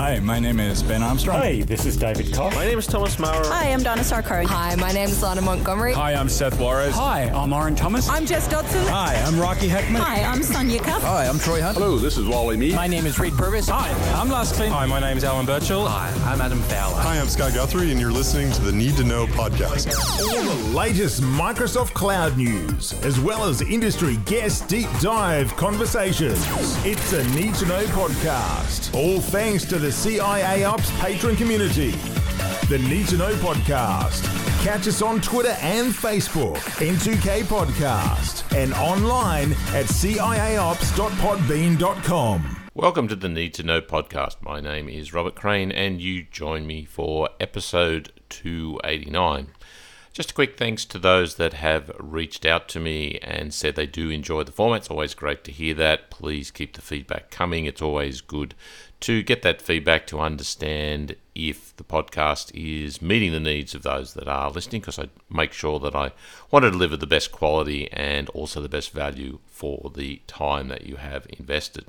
Hi, my name is Ben Armstrong. Hi, this is David Cox. My name is Thomas Maurer. Hi, I'm Dona Sarkar. Hi, my name is Lana Montgomery. Hi, I'm Seth Juarez. Hi, I'm Aaron Thomas. I'm Jess Dodson. Hi, I'm Rocky Heckman. Hi, I'm Sonia Cuff. Hi, I'm Troy Hunt. Hello, this is Wally Mead. My name is Reed Purvis. Hi, I'm Lars Klint. Hi, my name is Alan Burchill. Hi, I'm Adam Fowler. Hi, I'm Scott Guthrie, and you're listening to the Need to Know podcast. All the latest Microsoft Cloud news, as well as industry guest deep dive conversations. It's a Need to Know podcast. All thanks to the CIA Ops patron community. The Need to Know podcast. Catch us on Twitter and Facebook, N2K Podcast, and online at ciaops.podbean.com. Welcome to the Need to Know podcast. My name is Robert Crane, and you join me for episode 289. Just a quick thanks to those that have reached out to me and said they do enjoy the format. It's always great to hear that. Please keep the feedback coming. It's always good to get that feedback to understand if the podcast is meeting the needs of those that are listening because I make sure that I want to deliver the best quality and also the best value for the time that you have invested.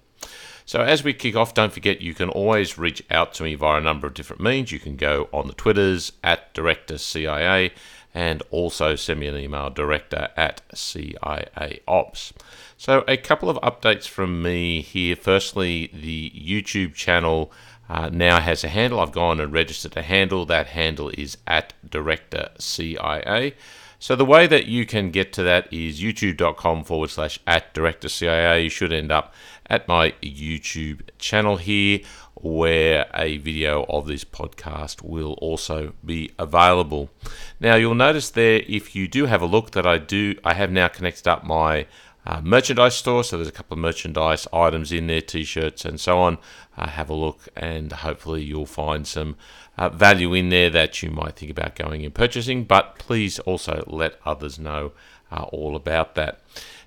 So, as we kick off, don't forget you can always reach out to me via a number of different means. You can go on the Twitters at Director CIA and also send me an email director at CIA Ops. So, a couple of updates from me here. Firstly, the YouTube channel uh, now has a handle. I've gone and registered a handle. That handle is at Director CIA. So, the way that you can get to that is youtube.com forward slash at Director CIA. You should end up at my YouTube channel here where a video of this podcast will also be available. Now you'll notice there if you do have a look that I do I have now connected up my uh, merchandise store. So there's a couple of merchandise items in there t-shirts and so on. Uh, have a look and hopefully you'll find some uh, value in there that you might think about going and purchasing. But please also let others know uh, all about that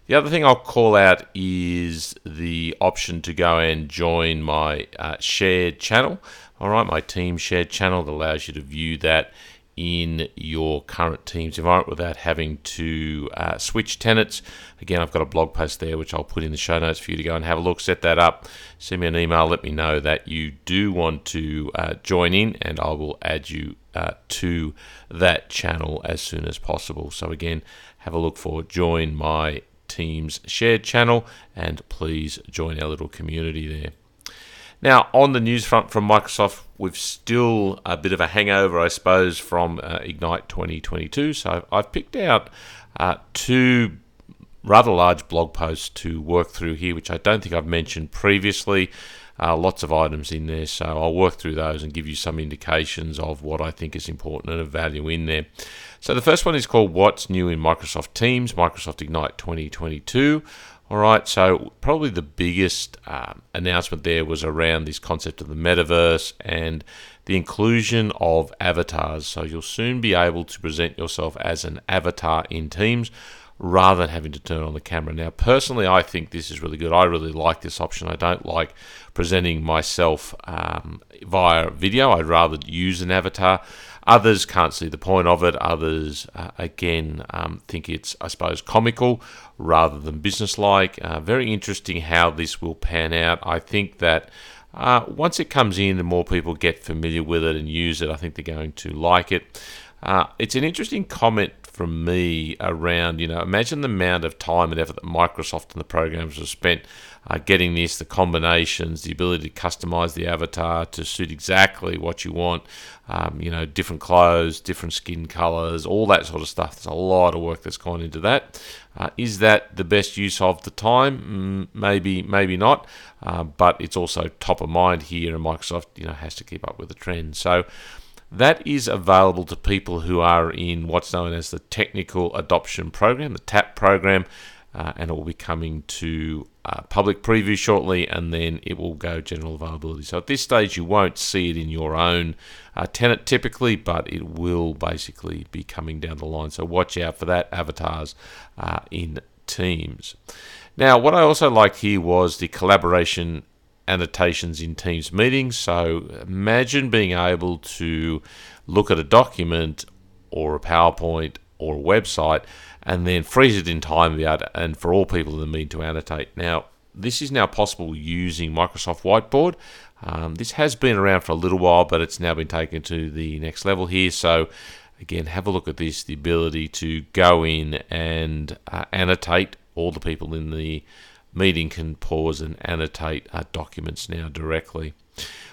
the other thing I'll call out is the option to go and join my uh, shared channel. All right, my team shared channel that allows you to view that in your current team's environment without having to uh, switch tenants. Again, I've got a blog post there which I'll put in the show notes for you to go and have a look, set that up, send me an email, let me know that you do want to uh, join in, and I will add you uh, to that channel as soon as possible. So, again, have a look for join my Teams shared channel, and please join our little community there. Now, on the news front from Microsoft, we've still a bit of a hangover, I suppose, from uh, Ignite 2022. So I've picked out uh, two rather large blog posts to work through here, which I don't think I've mentioned previously. Uh, lots of items in there, so I'll work through those and give you some indications of what I think is important and of value in there. So the first one is called What's New in Microsoft Teams, Microsoft Ignite 2022. All right, so probably the biggest um, announcement there was around this concept of the metaverse and the inclusion of avatars. So you'll soon be able to present yourself as an avatar in Teams rather than having to turn on the camera. Now, personally, I think this is really good. I really like this option. I don't like presenting myself um, via video, I'd rather use an avatar. Others can't see the point of it. Others, uh, again, um, think it's, I suppose, comical rather than businesslike. Uh, very interesting how this will pan out. I think that uh, once it comes in and more people get familiar with it and use it, I think they're going to like it. Uh, it's an interesting comment from me around, you know, imagine the amount of time and effort that Microsoft and the programs have spent uh, getting this, the combinations, the ability to customize the avatar to suit exactly what you want, um, you know, different clothes, different skin colors, all that sort of stuff. There's a lot of work that's gone into that. Uh, is that the best use of the time? Mm, maybe, maybe not. Uh, but it's also top of mind here, and Microsoft, you know, has to keep up with the trend. So that is available to people who are in what's known as the Technical Adoption Program, the TAP program, uh, and it will be coming to uh, public preview shortly, and then it will go general availability. So at this stage, you won't see it in your own uh, tenant typically, but it will basically be coming down the line. So watch out for that avatars uh, in Teams. Now, what I also liked here was the collaboration annotations in Teams meetings. So imagine being able to look at a document or a PowerPoint or a website and then freeze it in time and for all people in the meeting to annotate. Now, this is now possible using Microsoft Whiteboard. Um, this has been around for a little while, but it's now been taken to the next level here. So, again, have a look at this the ability to go in and uh, annotate. All the people in the meeting can pause and annotate uh, documents now directly.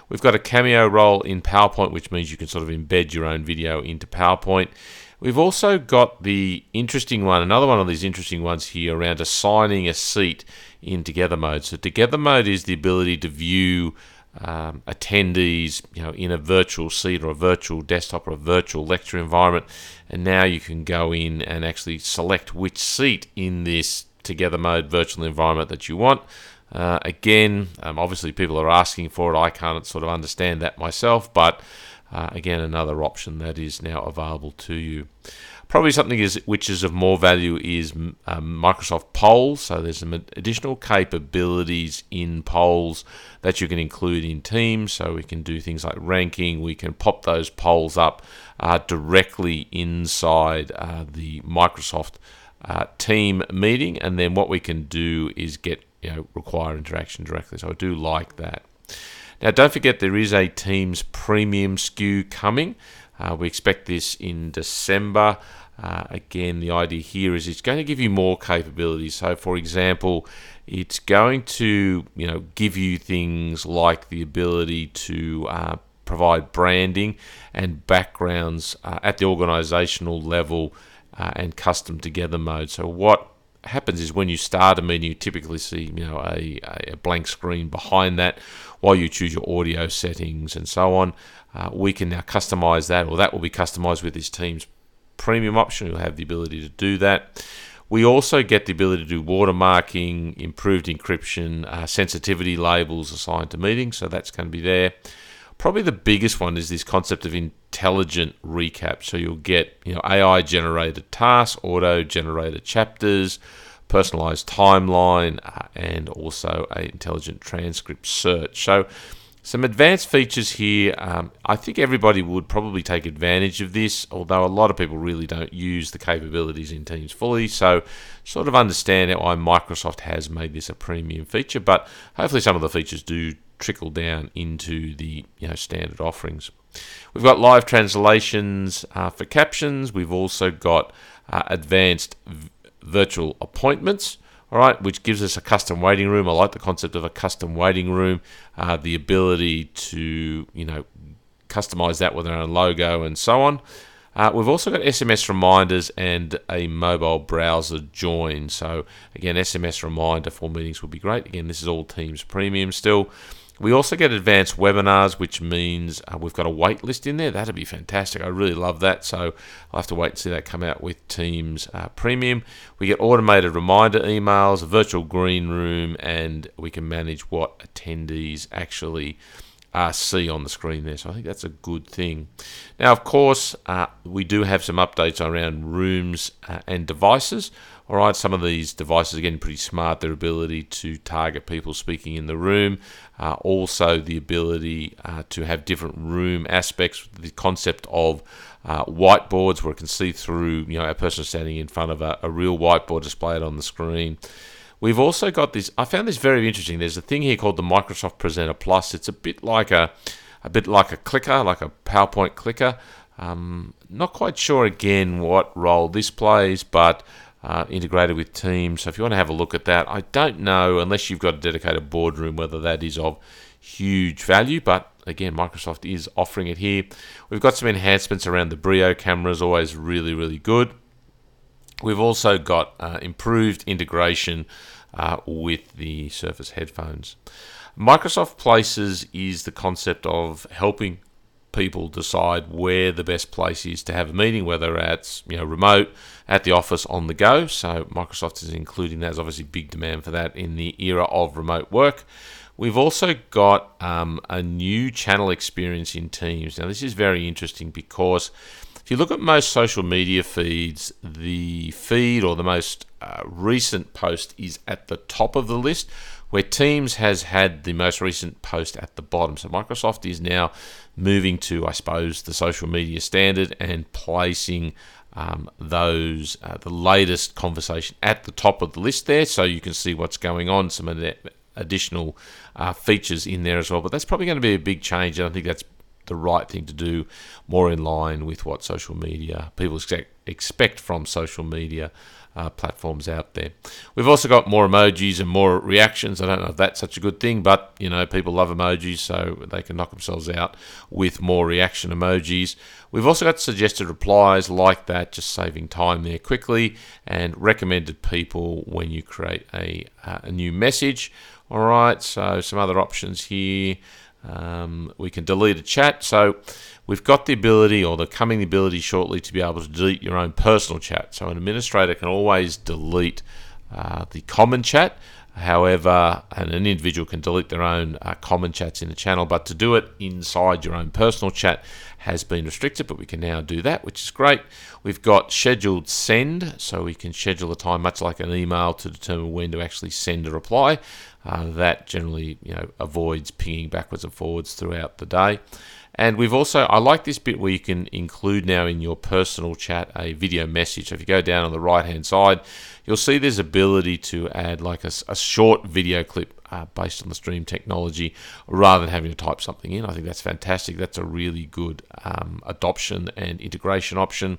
We've got a cameo role in PowerPoint, which means you can sort of embed your own video into PowerPoint. We've also got the interesting one, another one of these interesting ones here around assigning a seat in Together Mode. So Together Mode is the ability to view um, attendees, you know, in a virtual seat or a virtual desktop or a virtual lecture environment, and now you can go in and actually select which seat in this Together Mode virtual environment that you want. Uh, again, um, obviously people are asking for it. I can't sort of understand that myself, but uh, again, another option that is now available to you. Probably something is which is of more value is um, Microsoft Polls. So there's some additional capabilities in polls that you can include in Teams. So we can do things like ranking. We can pop those polls up uh, directly inside uh, the Microsoft uh, team meeting, and then what we can do is get you know require interaction directly. So I do like that. Now, don't forget there is a Teams Premium SKU coming. Uh, we expect this in December. Uh, again, the idea here is it's going to give you more capabilities. So, for example, it's going to you know give you things like the ability to uh, provide branding and backgrounds uh, at the organizational level uh, and custom together mode. So, what happens is when you start a meeting, you typically see you know a, a blank screen behind that while you choose your audio settings and so on. Uh, we can now customize that, or that will be customized with this Teams premium option. You'll have the ability to do that. We also get the ability to do watermarking, improved encryption, uh, sensitivity labels assigned to meetings, so that's going to be there. Probably the biggest one is this concept of intelligent recap. So you'll get you know AI generated tasks, auto generated chapters, personalized timeline, uh, and also a intelligent transcript search. So some advanced features here. Um, I think everybody would probably take advantage of this, although a lot of people really don't use the capabilities in Teams fully. So, sort of understand why Microsoft has made this a premium feature, but hopefully some of the features do trickle down into the you know standard offerings. We've got live translations uh, for captions. We've also got uh, advanced v- virtual appointments all right, which gives us a custom waiting room. I like the concept of a custom waiting room, uh, the ability to, you know, customize that with our own logo and so on. Uh, we've also got SMS reminders and a mobile browser join. So, again, SMS reminder for meetings would be great. Again, this is all Teams Premium still. We also get advanced webinars, which means uh, we've got a wait list in there. That'd be fantastic. I really love that. So I'll have to wait and see that come out with Teams uh, Premium. We get automated reminder emails, a virtual green room, and we can manage what attendees actually uh, see on the screen there. So I think that's a good thing. Now, of course, uh, we do have some updates around rooms uh, and devices. All right, some of these devices are getting pretty smart. Their ability to target people speaking in the room, uh, also the ability uh, to have different room aspects. The concept of uh, whiteboards where it can see through, you know, a person standing in front of a, a real whiteboard displayed on the screen. We've also got this. I found this very interesting. There's a thing here called the Microsoft Presenter Plus. It's a bit like a, a bit like a clicker, like a PowerPoint clicker. Um, not quite sure again what role this plays, but uh, integrated with Teams. So if you want to have a look at that, I don't know unless you've got a dedicated boardroom whether that is of huge value, but again, Microsoft is offering it here. We've got some enhancements around the Brio cameras, always really, really good. We've also got uh, improved integration uh, with the Surface headphones. Microsoft Places is the concept of helping people decide where the best place is to have a meeting, whether it's you know remote, at the office, on the go. So Microsoft is including that. There's obviously big demand for that in the era of remote work. We've also got um, a new channel experience in Teams. Now this is very interesting because if you look at most social media feeds, the feed or the most uh, recent post is at the top of the list, where Teams has had the most recent post at the bottom. So Microsoft is now moving to, I suppose, the social media standard and placing um, those uh, the latest conversation at the top of the list there, so you can see what's going on. Some of the additional uh, features in there as well. But that's probably going to be a big change, and I think that's the right thing to do, more in line with what social media people expect from social media uh, platforms out there. We've also got more emojis and more reactions. I don't know if that's such a good thing, but you know, people love emojis, so they can knock themselves out with more reaction emojis. We've also got suggested replies like that, just saving time there quickly, and recommended people when you create a, uh, a new message. All right, so some other options here. Um, we can delete a chat. So we've got the ability, or the coming ability shortly, to be able to delete your own personal chat. So an administrator can always delete uh, the common chat. However, an individual can delete their own uh, common chats in the channel, but to do it inside your own personal chat has been restricted, but we can now do that, which is great. We've got scheduled send, so we can schedule a time, much like an email, to determine when to actually send a reply. Uh, that generally, you know, avoids pinging backwards and forwards throughout the day. And we've also, I like this bit where you can include now in your personal chat a video message. So if you go down on the right hand side, you'll see there's ability to add like a, a short video clip uh, based on the stream technology rather than having to type something in. I think that's fantastic. That's a really good um, adoption and integration option.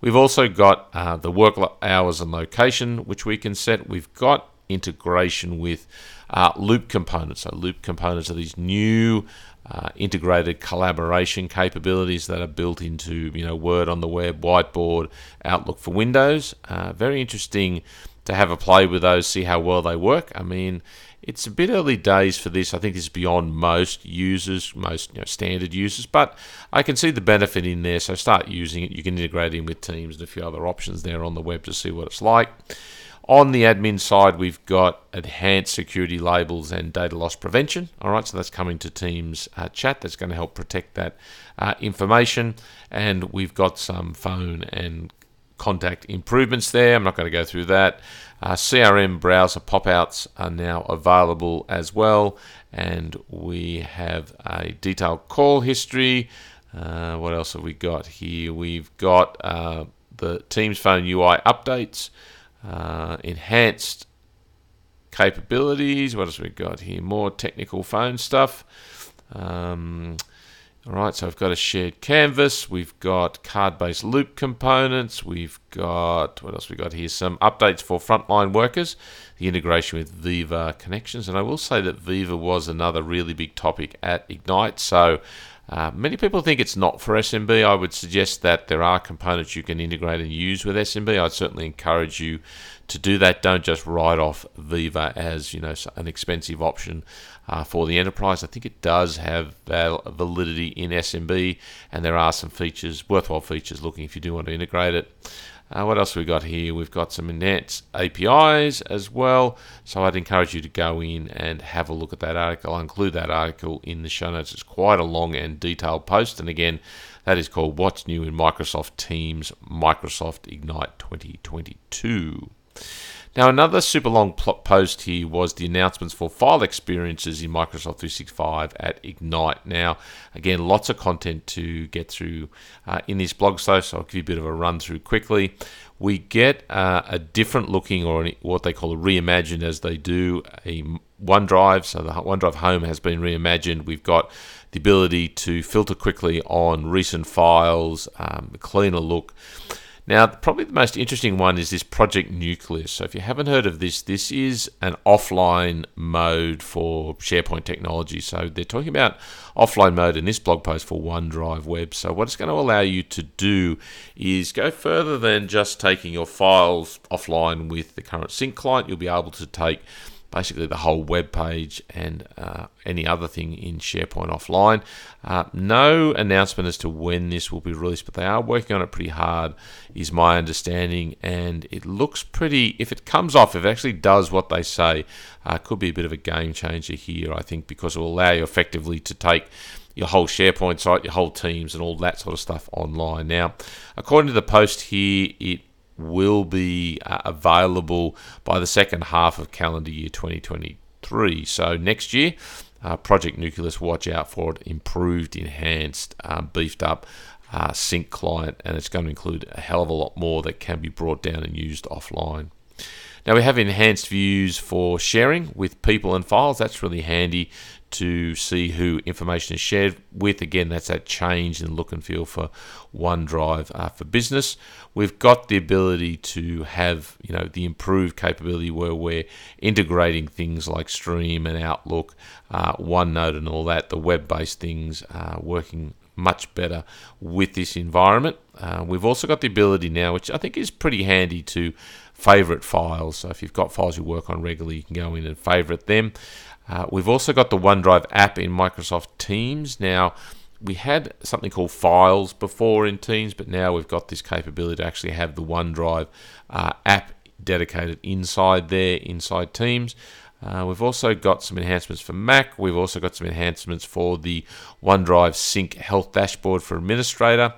We've also got uh, the work hours and location, which we can set. We've got integration with uh, loop components. So loop components are these new uh, integrated collaboration capabilities that are built into you know Word on the web, Whiteboard, Outlook for Windows. Uh, very interesting to have a play with those, see how well they work. I mean, it's a bit early days for this. I think it's beyond most users, most you know, standard users, but I can see the benefit in there. So start using it. You can integrate in with Teams and a few other options there on the web to see what it's like. On the admin side, we've got enhanced security labels and data loss prevention. All right, so that's coming to Teams uh, chat. That's going to help protect that uh, information. And we've got some phone and contact improvements there. I'm not going to go through that. Uh, CRM browser pop outs are now available as well. And we have a detailed call history. Uh, what else have we got here? We've got uh, the Teams Phone UI updates uh, enhanced capabilities. What else we got here? More technical phone stuff. Um, all right, so I've got a shared canvas. We've got card-based loop components. We've got what else we got here? Some updates for frontline workers. The integration with Viva connections, and I will say that Viva was another really big topic at Ignite. So uh, many people think it's not for SMB. I would suggest that there are components you can integrate and use with SMB. I'd certainly encourage you to do that. Don't just write off Viva as you know an expensive option uh, for the enterprise. I think it does have validity in SMB, and there are some features, worthwhile features, looking if you do want to integrate it. Uh, what else we got here? We've got some enhanced APIs as well. So I'd encourage you to go in and have a look at that article. I'll include that article in the show notes. It's quite a long and detailed post. And again, that is called What's New in Microsoft Teams Microsoft Ignite 2022. Now, another super long post here was the announcements for file experiences in Microsoft 365 at Ignite. Now, again, lots of content to get through uh, in this blog, so, so I'll give you a bit of a run through quickly. We get uh, a different looking, or what they call a reimagined, as they do a OneDrive. So the OneDrive Home has been reimagined. We've got the ability to filter quickly on recent files, um, cleaner look. Now, probably the most interesting one is this Project Nucleus. So, if you haven't heard of this, this is an offline mode for SharePoint technology. So, they're talking about offline mode in this blog post for OneDrive Web. So, what it's going to allow you to do is go further than just taking your files offline with the current sync client. You'll be able to take basically the whole web page and uh, any other thing in SharePoint offline. Uh, no announcement as to when this will be released, but they are working on it pretty hard, is my understanding. And it looks pretty, if it comes off, if it actually does what they say, uh, could be a bit of a game changer here, I think, because it will allow you effectively to take your whole SharePoint site, your whole teams, and all that sort of stuff online. Now, according to the post here, it will be uh, available by the second half of calendar year 2023. So next year, uh, Project Nucleus, watch out for it. Improved, enhanced, uh, beefed up uh, sync client, and it's going to include a hell of a lot more that can be brought down and used offline. Now we have enhanced views for sharing with people and files. That's really handy to see who information is shared with. Again, that's that change in look and feel for OneDrive uh, for business. We've got the ability to have, you know, the improved capability where we're integrating things like Stream and Outlook, uh, OneNote, and all that. The web-based things uh, working much better with this environment. Uh, we've also got the ability now, which I think is pretty handy to favorite files. So if you've got files you work on regularly, you can go in and favorite them. Uh, we've also got the OneDrive app in Microsoft Teams. Now, we had something called files before in Teams, but now we've got this capability to actually have the OneDrive uh, app dedicated inside there, inside Teams. Uh, we've also got some enhancements for Mac. We've also got some enhancements for the OneDrive Sync Health Dashboard for Administrator.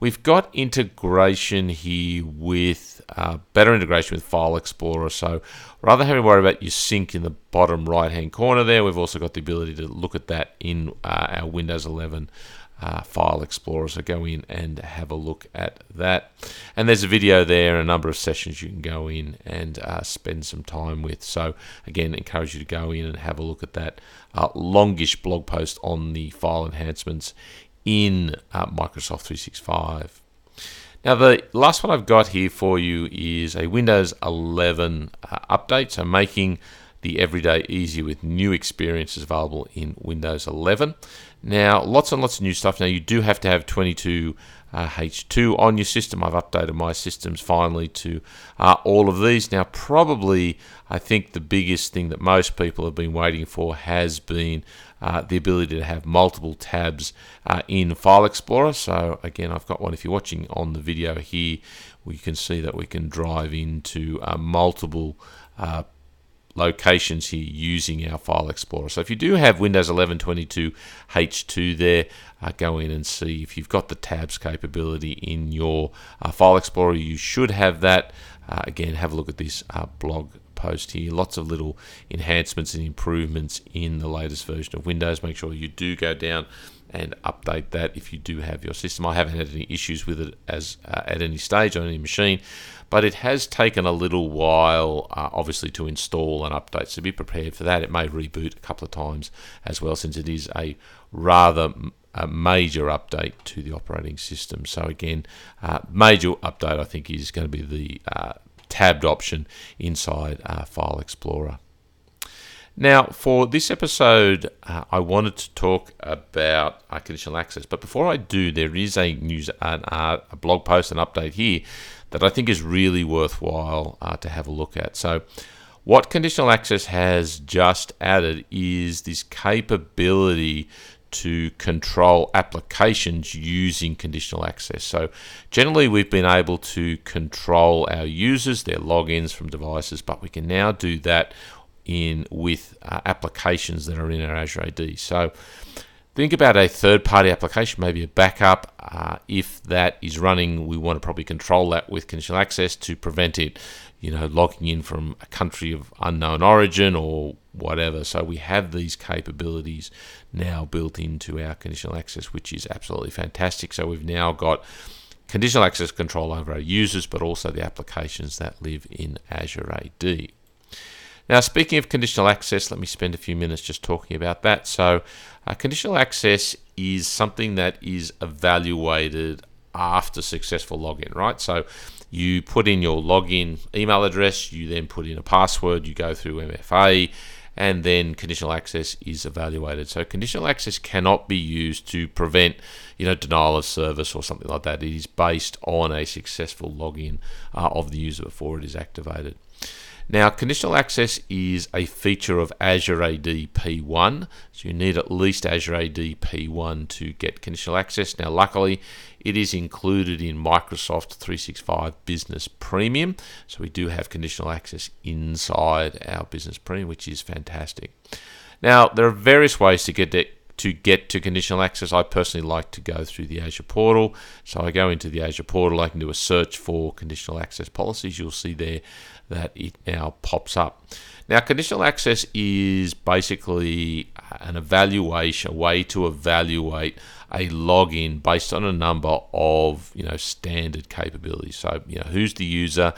We've got integration here with uh, better integration with File Explorer. So rather having to worry about your sync in the bottom right hand corner there, we've also got the ability to look at that in uh, our Windows 11 uh, File Explorer. So go in and have a look at that. And there's a video there, a number of sessions you can go in and uh, spend some time with. So again, encourage you to go in and have a look at that uh, longish blog post on the file enhancements in uh, Microsoft 365. Now, the last one I've got here for you is a Windows 11 uh, update, so making the everyday easier with new experiences available in Windows 11. Now, lots and lots of new stuff. Now, you do have to have 22 uh, H2 on your system. I've updated my systems finally to uh, all of these. Now, probably, I think the biggest thing that most people have been waiting for has been uh, the ability to have multiple tabs uh, in File Explorer. So, again, I've got one. If you're watching on the video here, we can see that we can drive into uh, multiple uh, locations here using our File Explorer. So if you do have Windows 11 22 H2 there, uh, go in and see if you've got the tabs capability in your uh, File Explorer. You should have that. Uh, again, have a look at this uh, blog post here. Lots of little enhancements and improvements in the latest version of Windows. Make sure you do go down and update that if you do have your system. I haven't had any issues with it as uh, at any stage on any machine, but it has taken a little while, uh, obviously, to install and update. So be prepared for that. It may reboot a couple of times as well, since it is a rather a major update to the operating system. So again, uh, major update I think is going to be the uh, tabbed option inside uh, File Explorer. Now, for this episode, uh, I wanted to talk about uh, conditional access. But before I do, there is a news, uh, a blog post, an update here that I think is really worthwhile uh, to have a look at. So, what conditional access has just added is this capability to control applications using conditional access. So, generally, we've been able to control our users, their logins from devices, but we can now do that in with uh, applications that are in our Azure AD. So think about a third-party application, maybe a backup. Uh, if that is running, we want to probably control that with conditional access to prevent it, you know, logging in from a country of unknown origin or whatever. So we have these capabilities now built into our conditional access, which is absolutely fantastic. So we've now got conditional access control over our users, but also the applications that live in Azure AD. Now, speaking of conditional access, let me spend a few minutes just talking about that. So, uh, conditional access is something that is evaluated after successful login, right? So, you put in your login email address, you then put in a password, you go through MFA, and then conditional access is evaluated. So conditional access cannot be used to prevent, you know, denial of service or something like that. It is based on a successful login uh, of the user before it is activated. Now, conditional access is a feature of Azure AD P1, so you need at least Azure AD P1 to get conditional access. Now, luckily, it is included in Microsoft 365 Business Premium, so we do have conditional access inside our Business Premium, which is fantastic. Now, there are various ways to get to get to conditional access, I personally like to go through the Azure portal. So I go into the Azure portal, I can do a search for conditional access policies. You'll see there that it now pops up. Now, conditional access is basically an evaluation, a way to evaluate a login based on a number of you know standard capabilities. So, you know, who's the user?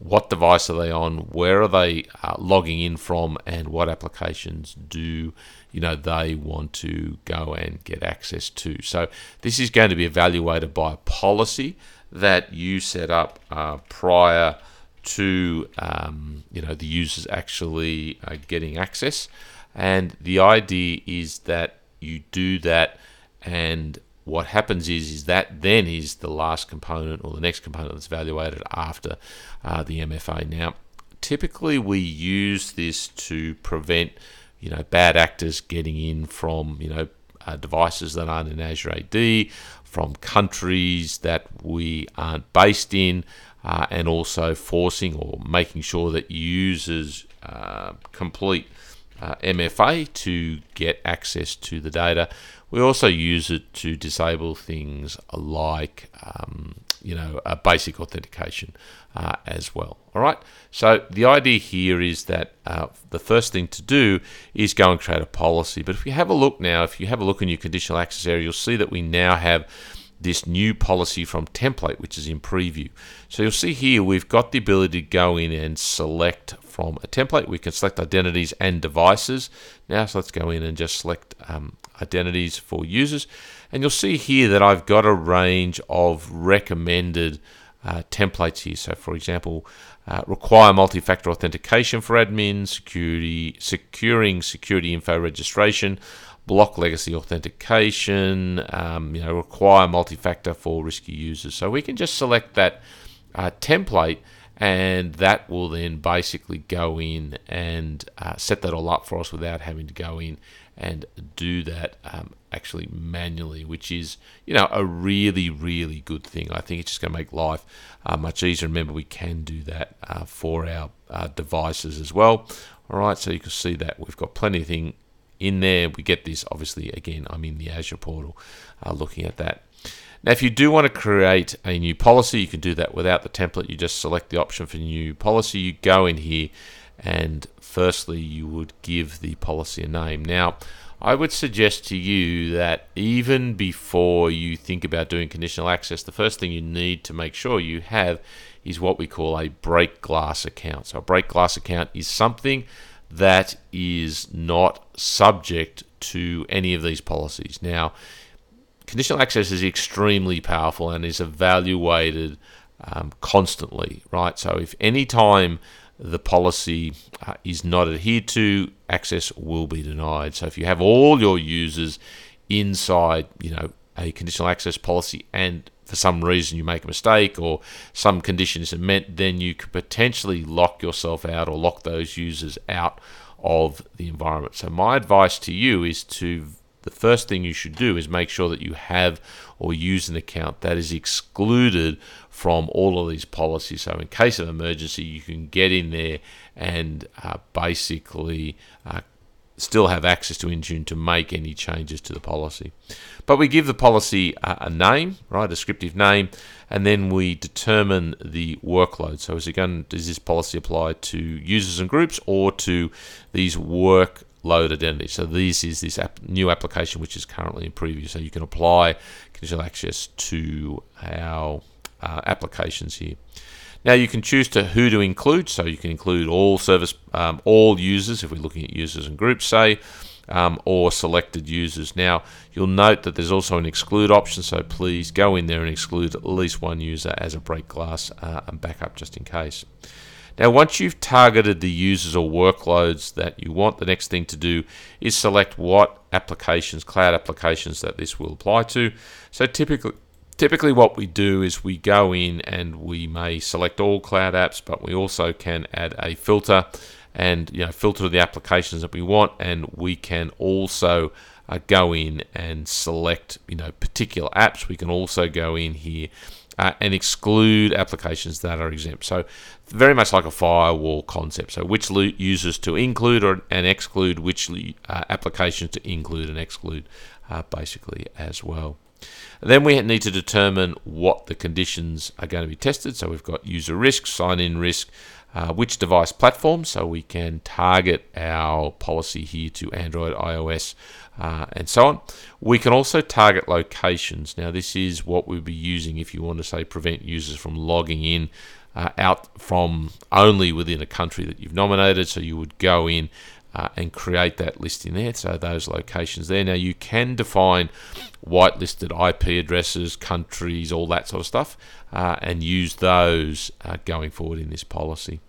what device are they on, where are they uh, logging in from, and what applications do you know they want to go and get access to. So this is going to be evaluated by a policy that you set up uh, prior to um, you know the users actually uh, getting access, and the idea is that you do that and what happens is is that then is the last component or the next component that's evaluated after uh, the MFA. Now, typically we use this to prevent you know bad actors getting in from you know uh, devices that aren't in Azure AD, from countries that we aren't based in, uh, and also forcing or making sure that users uh, complete uh, MFA to get access to the data. We also use it to disable things like, um, you know, a basic authentication uh, as well. All right. So the idea here is that uh, the first thing to do is go and create a policy. But if you have a look now, if you have a look in your conditional access area, you'll see that we now have this new policy from template, which is in preview. So you'll see here we've got the ability to go in and select from a template. We can select identities and devices. Now, so let's go in and just select um, identities for users. And you'll see here that I've got a range of recommended uh, templates here. So, for example, uh, require multi-factor authentication for admin, security, securing security info registration, block legacy authentication, um, you know, require multi-factor for risky users. So we can just select that uh, template and that will then basically go in and uh, set that all up for us without having to go in and do that um, actually manually, which is you know a really really good thing. I think it's just going to make life uh, much easier. Remember, we can do that uh, for our uh, devices as well. All right, so you can see that we've got plenty of thing in there. We get this obviously again. I'm in the Azure portal, uh, looking at that. Now, if you do want to create a new policy, you can do that without the template. You just select the option for new policy. You go in here and firstly you would give the policy a name. Now, I would suggest to you that even before you think about doing conditional access, the first thing you need to make sure you have is what we call a break glass account. So, a break glass account is something that is not subject to any of these policies. Now, conditional access is extremely powerful and is evaluated um, constantly, right? So, if any time the policy uh, is not adhered to, access will be denied. So if you have all your users inside, you know, a conditional access policy and for some reason you make a mistake or some condition isn't met, then you could potentially lock yourself out or lock those users out of the environment. So my advice to you is to the first thing you should do is make sure that you have or use an account that is excluded from all of these policies. So, in case of emergency, you can get in there and uh, basically uh, still have access to Intune to make any changes to the policy. But we give the policy a, name, right, a descriptive name, and then we determine the workload. So, is it going? Does this policy apply to users and groups or to these work load identity. So this is this app, new application which is currently in preview. So you can apply conditional access to our uh, applications here. Now you can choose to who to include. So you can include all service, um, all users if we're looking at users and groups, say. Um, or selected users. Now, you'll note that there's also an exclude option, so please go in there and exclude at least one user as a break glass uh, and backup just in case. Now, once you've targeted the users or workloads that you want, the next thing to do is select what applications, cloud applications that this will apply to. So typically, typically what we do is we go in and we may select all cloud apps, but we also can add a filter and you know filter the applications that we want, and we can also uh, go in and select you know particular apps. We can also go in here uh, and exclude applications that are exempt. So very much like a firewall concept. So which users to include or and exclude, which uh, applications to include and exclude, uh, basically as well. Then we need to determine what the conditions are going to be tested. So we've got user risk, sign-in risk, uh, which device platform, so we can target our policy here to Android, iOS, uh, and so on. We can also target locations. Now, this is what we'll be using if you want to say prevent users from logging in uh, out from only within a country that you've nominated. So you would go in uh, and create that list in there. So those locations there. Now you can define whitelisted IP addresses, countries, all that sort of stuff, uh, and use those uh, going forward in this policy.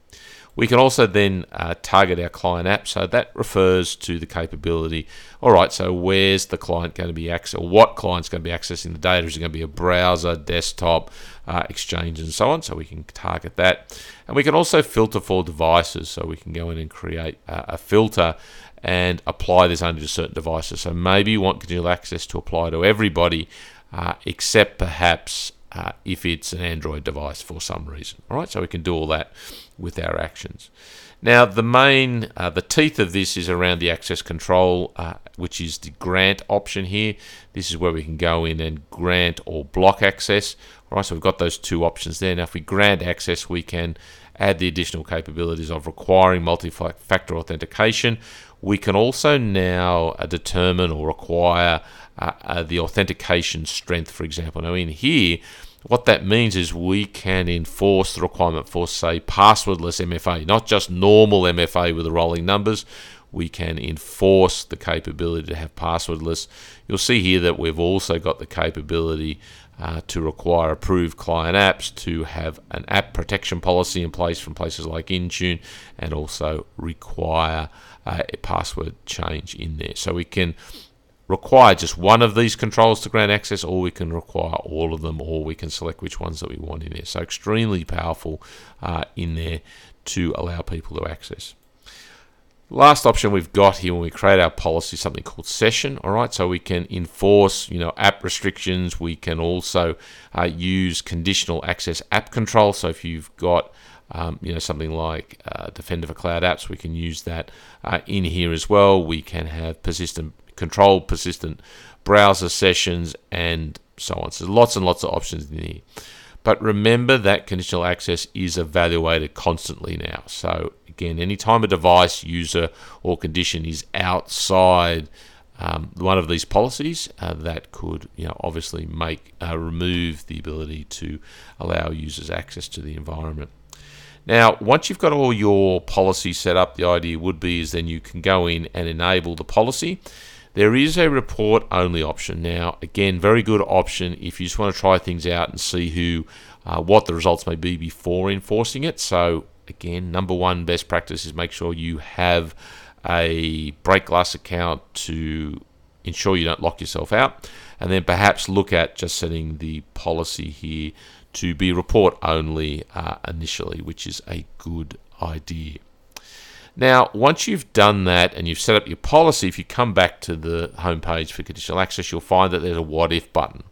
We can also then uh, target our client app. So that refers to the capability. All right, so where's the client going to be accessing, or what client's going to be accessing the data? Is it going to be a browser, desktop, uh, exchange, and so on? So we can target that. And we can also filter for devices. So we can go in and create uh, a filter and apply this only to certain devices. So maybe you want conditional access to apply to everybody, uh, except perhaps uh, if it's an Android device for some reason. All right, so we can do all that with our actions. Now, the main, uh, the teeth of this is around the access control, uh, which is the grant option here. This is where we can go in and grant or block access. All right, so we've got those two options there. Now, if we grant access, we can add the additional capabilities of requiring multi-factor authentication. We can also now uh, determine or require uh, uh, the authentication strength, for example. Now, in here, what that means is we can enforce the requirement for, say, passwordless MFA, not just normal MFA with the rolling numbers. We can enforce the capability to have passwordless. You'll see here that we've also got the capability uh, to require approved client apps to have an app protection policy in place from places like Intune and also require uh, a password change in there. So we can require just one of these controls to grant access, or we can require all of them, or we can select which ones that we want in there. So extremely powerful uh, in there to allow people to access. Last option we've got here when we create our policy something called session. All right, so we can enforce, you know, app restrictions. We can also uh, use conditional access app control. So if you've got um, you know something like uh, Defender for Cloud Apps, we can use that uh, in here as well. We can have persistent controlled persistent browser sessions, and so on. So lots and lots of options in here. But remember that conditional access is evaluated constantly now. So again, anytime a device, user, or condition is outside um, one of these policies, uh, that could, you know, obviously make uh, remove the ability to allow users access to the environment. Now, once you've got all your policies set up, the idea would be is then you can go in and enable the policy. There is a report only option. Now, again, very good option if you just want to try things out and see who, uh, what the results may be before enforcing it. So, again, number one best practice is make sure you have a break glass account to ensure you don't lock yourself out. And then perhaps look at just setting the policy here to be report only uh, initially, which is a good idea. Now, once you've done that and you've set up your policy, if you come back to the home page for conditional access, you'll find that there's a what if button.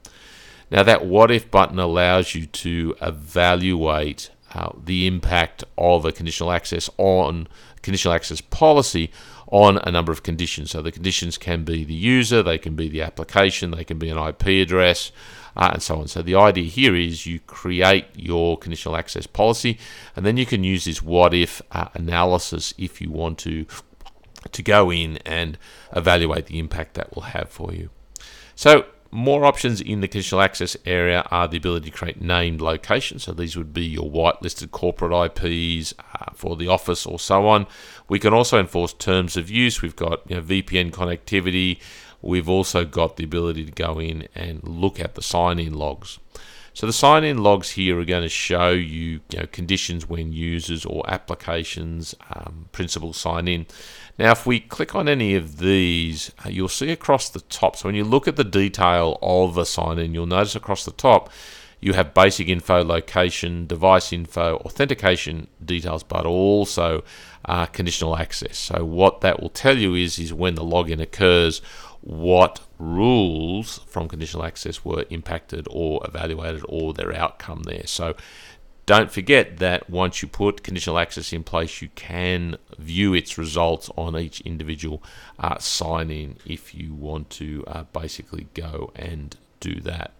Now, that what if button allows you to evaluate uh, the impact of a conditional access on conditional access policy on a number of conditions. So the conditions can be the user, they can be the application, they can be an IP address, uh, and so on. So the idea here is you create your conditional access policy, and then you can use this what if uh, analysis if you want to to go in and evaluate the impact that will have for you. So more options in the conditional access area are the ability to create named locations. So these would be your whitelisted corporate IPs uh, for the office or so on. We can also enforce terms of use. We've got you know, VPN connectivity. We've also got the ability to go in and look at the sign-in logs. So the sign-in logs here are going to show you, you know, conditions when users or applications um, principals sign in. Now, if we click on any of these, uh, you'll see across the top. So when you look at the detail of a sign-in, you'll notice across the top you have basic info, location, device info, authentication details, but also uh, conditional access. So what that will tell you is is when the login occurs, what rules from conditional access were impacted or evaluated or their outcome there. So don't forget that once you put conditional access in place, you can view its results on each individual uh, sign in if you want to uh, basically go and do that.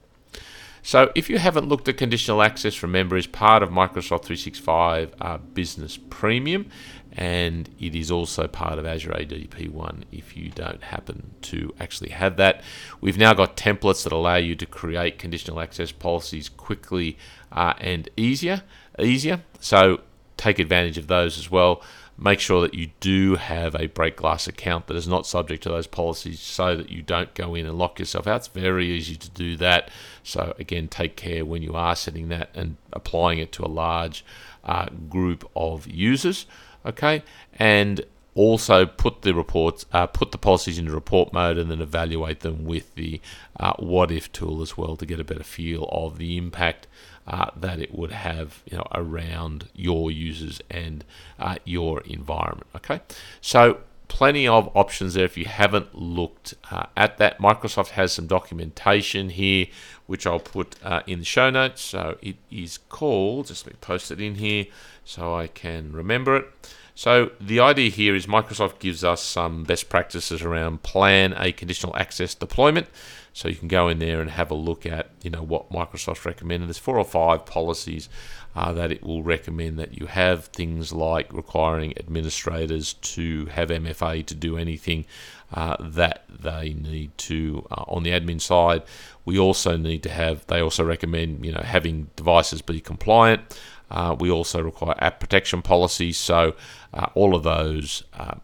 So if you haven't looked at conditional access, remember is part of Microsoft 365 uh, Business Premium and it is also part of Azure AD P1 if you don't happen to actually have that. We've now got templates that allow you to create conditional access policies quickly uh, and easier. easier. So take advantage of those as well. Make sure that you do have a break glass account that is not subject to those policies so that you don't go in and lock yourself out. It's very easy to do that. So, again, take care when you are setting that and applying it to a large uh, group of users. Okay, and also put the reports, uh, put the policies into report mode, and then evaluate them with the uh, what if tool as well to get a better feel of the impact uh, that it would have, you know, around your users and uh, your environment. Okay, so plenty of options there if you haven't looked uh, at that. Microsoft has some documentation here, which I'll put uh, in the show notes. So it is called, just let me post it in here so I can remember it. So the idea here is Microsoft gives us some best practices around plan a conditional access deployment. So you can go in there and have a look at you know what Microsoft's recommended. There's four or five policies uh, that it will recommend that you have things like requiring administrators to have MFA to do anything uh, that they need to uh, on the admin side. We also need to have. They also recommend you know having devices be compliant. Uh, we also require app protection policies. So uh, all of those uh,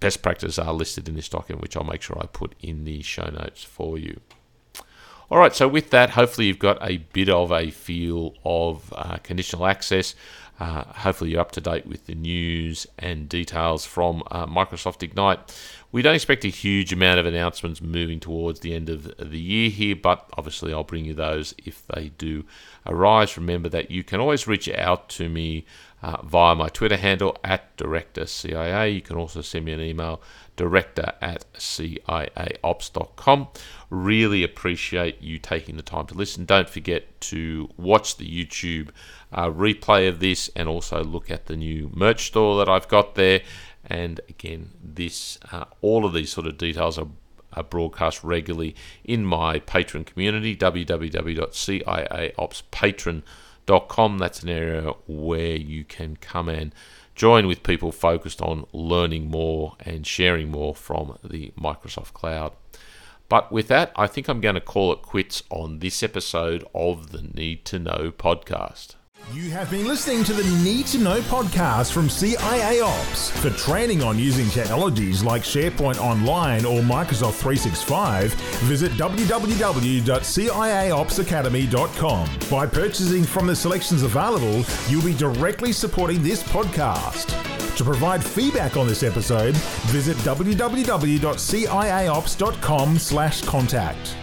best practices are listed in this document, which I'll make sure I put in the show notes for you. All right, so with that, hopefully you've got a bit of a feel of uh, conditional access. Uh, hopefully you're up to date with the news and details from uh, Microsoft Ignite. We don't expect a huge amount of announcements moving towards the end of the year here, but obviously I'll bring you those if they do arise. Remember that you can always reach out to me uh, via my Twitter handle at DirectorCIA. You can also send me an email, director at CIAOps.com. Really appreciate you taking the time to listen. Don't forget to watch the YouTube uh, replay of this and also look at the new merch store that I've got there. And again, this uh, all of these sort of details are broadcast regularly in my patron community, www.ciaopspatron.com. That's an area where you can come and join with people focused on learning more and sharing more from the Microsoft Cloud. But with that, I think I'm going to call it quits on this episode of the Need to Know podcast. You have been listening to the Need to Know podcast from CIA Ops. For training on using technologies like SharePoint Online or Microsoft 365, visit www.ciaopsacademy.com. By purchasing from the selections available, you'll be directly supporting this podcast. To provide feedback on this episode, visit www.ciaops.com/contact.